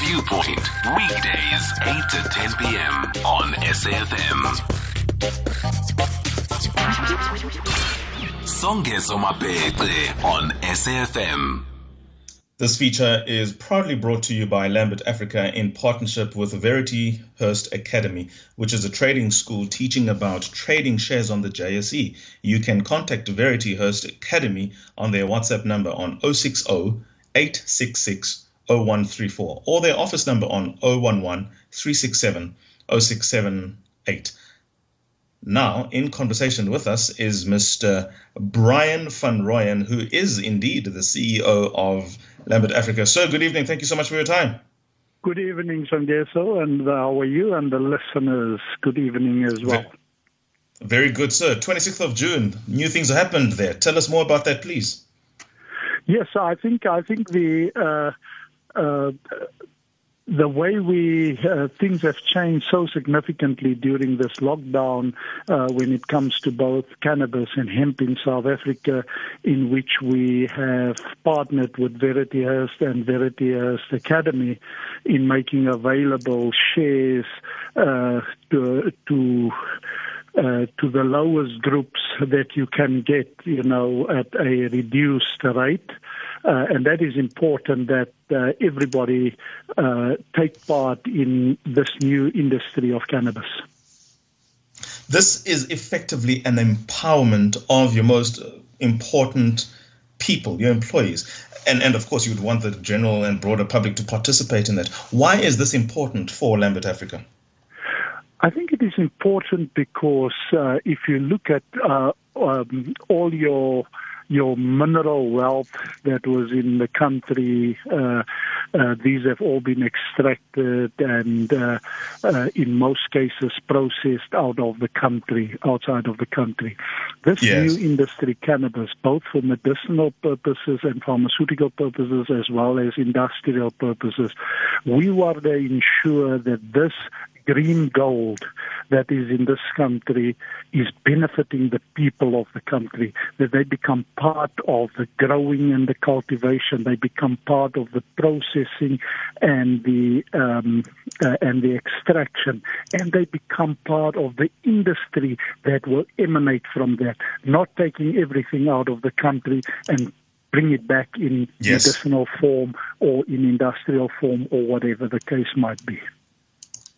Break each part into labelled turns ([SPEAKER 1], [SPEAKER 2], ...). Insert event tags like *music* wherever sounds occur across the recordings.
[SPEAKER 1] Viewpoint, weekdays 8 to 10 p.m. on SAFM. Songezo Mapete on SAFM.
[SPEAKER 2] This feature is proudly brought to you by Labat Africa in partnership with Verity Hurst Academy, which is a trading school teaching about trading shares on the JSE. You can contact Verityhurst Academy on their WhatsApp number on 060 866 0134 or their office number on 011 367 0678. Now, in conversation with us is Mr. Brian van Rooyen, who is indeed the CEO of Labat Africa. Sir, good evening. Thank you so much for your time.
[SPEAKER 3] Good evening, Songezo, and how are you? And the listeners, good evening as well.
[SPEAKER 2] Very good, sir. 26th of June, new things happened there. Tell us more about that, please.
[SPEAKER 3] Yes, I think I think the uh, uh, the way we uh, things have changed so significantly during this lockdown uh, when it comes to both cannabis and hemp in South Africa, in which we have partnered with Verity and Verity Academy in making available shares uh, to. to uh, to the lowest groups that you can get, you know, at a reduced rate. Uh, and that is important that uh, everybody uh, take part in this new industry of cannabis.
[SPEAKER 2] This is effectively an empowerment of your most important people, your employees. And, and of course, you would want the general and broader public to participate in that. Why is this important for Labat Africa?
[SPEAKER 3] I think it is important because uh, if you look at uh, um, all your your mineral wealth that was in the country. Uh, uh, these have all been extracted and, uh, uh, in most cases, processed out of the country, outside of the country. This yes. new industry, cannabis, both for medicinal purposes and pharmaceutical purposes, as well as industrial purposes, we want to ensure that this green gold that is in this country is benefiting the people of the country, that they become part of the growing and the cultivation, they become part of the processing and the um, uh, and the extraction, and they become part of the industry that will emanate from that, not taking everything out of the country and bring it back in yes. medicinal form or in industrial form or whatever the case might be.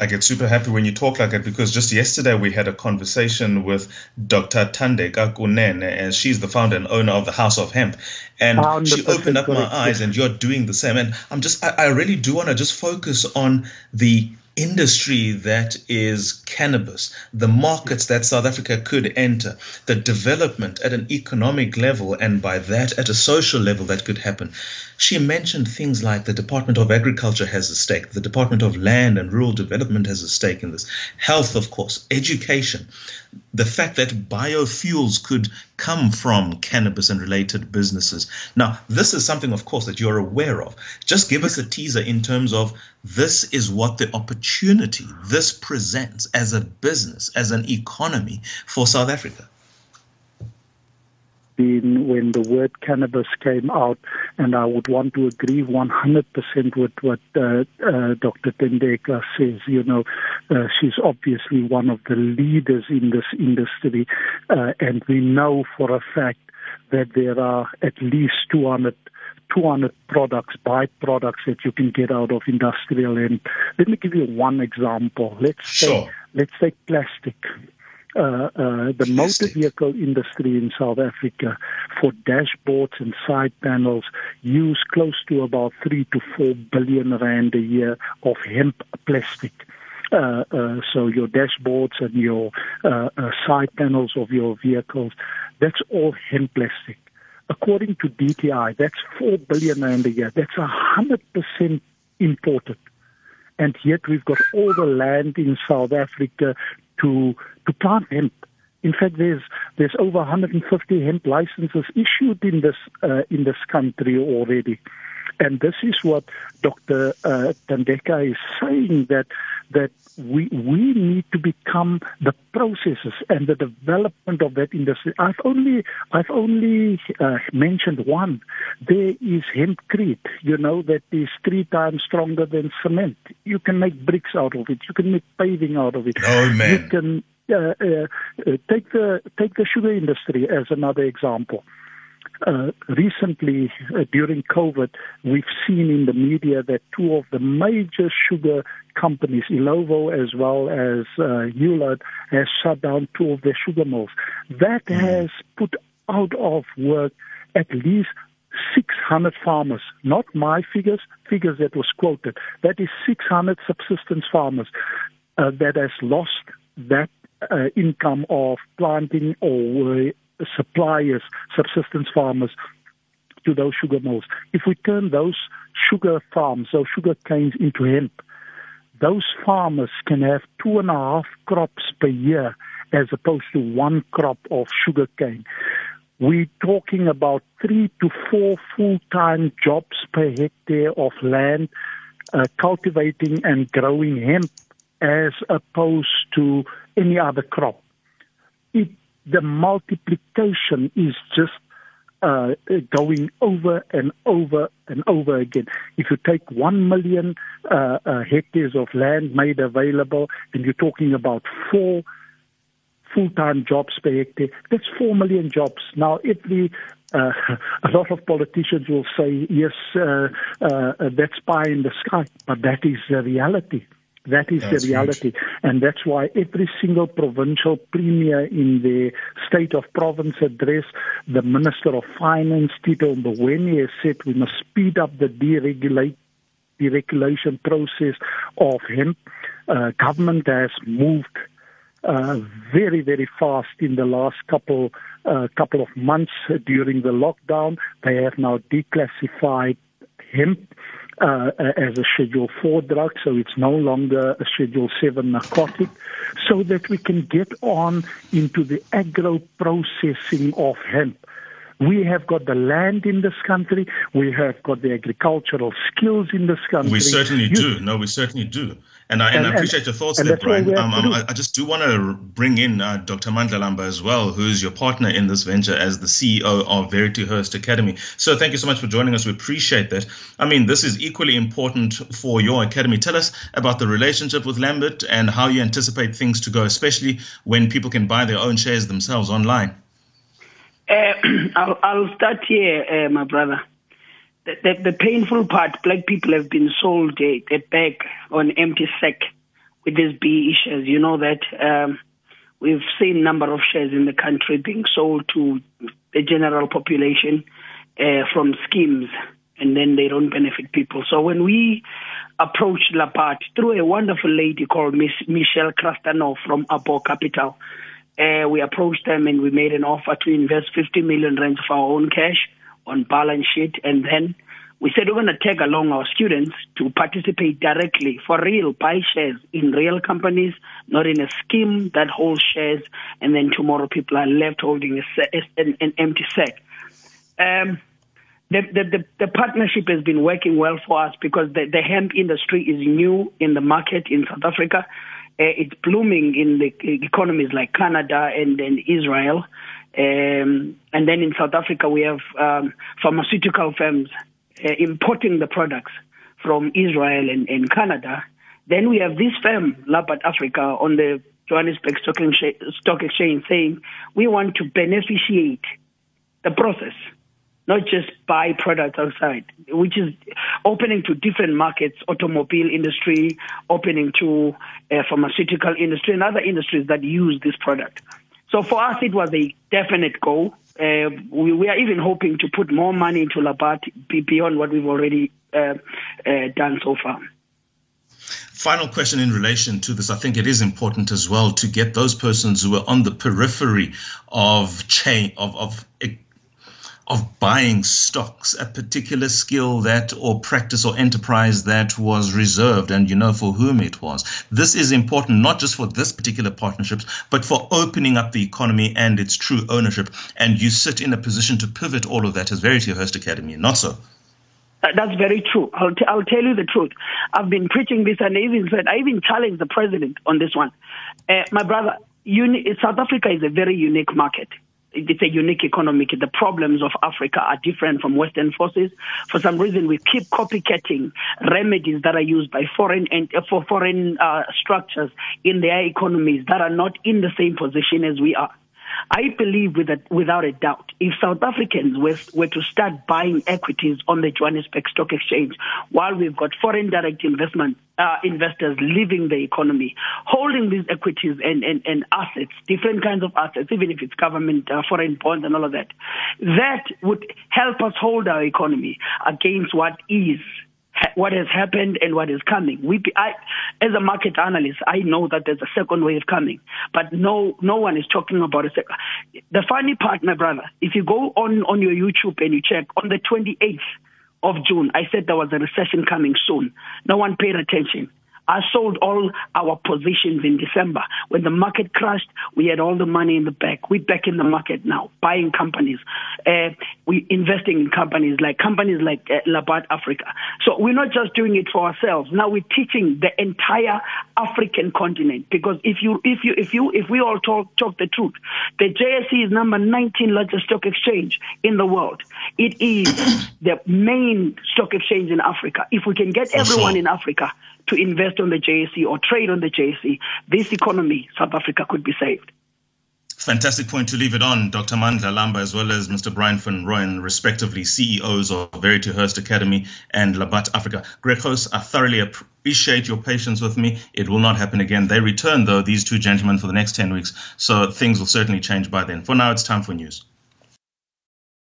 [SPEAKER 2] I get super happy when you talk like that because just yesterday we had a conversation with Dr. Thandeka Kunene, and she's the founder and owner of the House of Hemp. And she opened up my eyes, and you're doing the same. And I'm just, I, I really do want to just focus on the industry that is cannabis, the markets that South Africa could enter, the development at an economic level, and by that at a social level that could happen. She mentioned things like the Department of Agriculture has a stake, the Department of Land and Rural Development has a stake in this, health, of course, education, the fact that biofuels could come from cannabis and related businesses. Now, this is something, of course, that you're aware of. Just give us a teaser in terms of this is what the opportunity this presents as a business, as an economy for South Africa
[SPEAKER 3] been when the word cannabis came out, and I would want to agree 100% with what uh, uh, Dr. Thandeka says. You know, uh, she's obviously one of the leaders in this industry, uh, and we know for a fact that there are at least 200 200 products, byproducts that you can get out of industrial. And let me give you one example. Let's sure. say, let's say plastic uh, uh, the motor vehicle industry in South Africa for dashboards and side panels use close to about three to four billion rand a year of hemp plastic. Uh, uh, so your dashboards and your uh, uh, side panels of your vehicles, that's all hemp plastic. According to DTI, that's four billion rand a year. That's a hundred percent imported and yet we've got all the land in South Africa to to plant hemp. In fact, there's there's over 150 hemp licenses issued in this uh, in this country already, and this is what Dr. Uh, Thandeka is saying that that we we need to become the processes and the development of that industry. I've only I've only uh, mentioned one. There is hempcrete. You know that is three times stronger than cement. You can make bricks out of it. You can make paving out of it.
[SPEAKER 2] Oh man!
[SPEAKER 3] You can uh, uh, take the take the sugar industry as another example. Uh, recently, uh, during COVID, we've seen in the media that two of the major sugar companies, Illovo as well as uh, Eulard, has shut down two of their sugar mills. That mm. has put out of work at least 600 farmers, not my figures, figures that was quoted. That is 600 subsistence farmers uh, that has lost that uh, income of planting or suppliers, subsistence farmers to those sugar mills. If we turn those sugar farms, those sugar canes into hemp, those farmers can have two and a half crops per year as opposed to one crop of sugar cane. We're talking about three to four full-time jobs per hectare of land uh, cultivating and growing hemp as opposed to any other crop. It the multiplication is just uh, going over and over and over again. If you take one million uh, uh, hectares of land made available, and you're talking about four full-time jobs per hectare, that's four million jobs. Now, every uh, *laughs* a lot of politicians will say, yes, uh, uh, that's pie in the sky, but that is the reality. That is that's the reality. Huge. And that's why every single provincial premier in the state of province address, the Minister of Finance, Tito Mboweni, has said we must speed up the deregulate, deregulation process of hemp. Uh, government has moved uh, very, very fast in the last couple uh, couple of months during the lockdown. They have now declassified hemp uh, as a Schedule 4 drug, so it's no longer a Schedule 7 narcotic, so that we can get on into the agro processing of hemp. We have got the land in this country. We have got the agricultural skills in this country.
[SPEAKER 2] We certainly you, do. No, we certainly do. And I, and, and I appreciate your thoughts there, Brian. Um, um, I just do want to bring in uh, Dr. Mandla Lamba as well, who's your partner in this venture as the CEO of Verityhurst Academy. So thank you so much for joining us. We appreciate that. I mean, this is equally important for your academy. Tell us about the relationship with Labat and how you anticipate things to go, especially when people can buy their own shares themselves online.
[SPEAKER 4] Uh, *clears throat* I'll, I'll, start here, uh, my brother the, the, the, painful part, black people have been sold a, a bag on empty sack with these BE shares. You know that um, we've seen number of shares in the country being sold to the general population uh, from schemes, and then they don't benefit people. So when we approached Labat through a wonderful lady called Miss Michelle Krastanov from Abo Capital, uh, we approached them and we made an offer to invest 50 million rands of our own cash on balance sheet. And then we said we're going to take along our students to participate directly for real, buy shares in real companies, not in a scheme that holds shares. And then tomorrow people are left holding a, an, an empty sack. Um, the, the, the, partnership has been working well for us because the, the hemp industry is new in the market in South Africa. Uh, it's blooming in the economies like Canada and, and Israel. Um, and then in South Africa, we have um, pharmaceutical firms uh, importing the products from Israel and, and, Canada. Then we have this firm, Labat Africa, on the Johannesburg Stock Exchange saying we want to beneficiate the process, not just buy products outside, which is opening to different markets, automobile industry, opening to uh, pharmaceutical industry and other industries that use this product. So for us, it was a definite goal. Uh, we, we, are even hoping to put more money into Labat beyond what we've already uh, uh, done so far.
[SPEAKER 2] Final question in relation to this. I think it is important as well to get those persons who are on the periphery of chain of, of of buying stocks, a particular skill that or practice or enterprise that was reserved and you know for whom it was. This is important not just for this particular partnerships, but for opening up the economy and its true ownership. And you sit in a position to pivot all of that as Verityhurst Academy, not so.
[SPEAKER 4] That's very true. I'll, t- I'll tell you the truth. I've been preaching this, and I even said I even challenged the president on this one. Uh, my brother, uni- South Africa is a very unique market it's a unique economy. The problems of Africa are different from Western forces. For some reason, we keep copycatting remedies that are used by foreign and uh, for foreign uh, structures in their economies that are not in the same position as we are. I believe with a, without a doubt, if South Africans were, were to start buying equities on the Johannesburg Stock Exchange, while we've got foreign direct investment uh, investors leaving the economy, holding these equities and, and, and assets, different kinds of assets, even if it's government, uh, foreign bonds, and all of that, that would help us hold our economy against what is what has happened and what is coming. We, I, as a market analyst, I know that there's a second wave coming, but no, no one is talking about second. The funny part, my brother, if you go on on your YouTube and you check on the 28th of June, I said there was a recession coming soon. No one paid attention. I sold all our positions in December. When the market crashed, we had all the money in the bank. We're back in the market now, buying companies. Uh, we're investing in companies like companies like uh, Labat Africa. So we're not just doing it for ourselves. Now we're teaching the entire African continent because if you if you if you if we all talk talk the truth, the JSE is number 19 largest stock exchange in the world. It is the main stock exchange in Africa. If we can get everyone in Africa to invest on the JSE or trade on the JSE, this economy, South Africa, could be saved.
[SPEAKER 2] Fantastic point to leave it on, Dr. Mandla Lamba, as well as Mr. Brian van Rooyen, respectively CEOs of Verityhurst Academy and Labat Africa. Gregos, I thoroughly appreciate your patience with me. It will not happen again. They return, though, these two gentlemen, for the next 10 weeks, so things will certainly change by then. For now, it's time for news.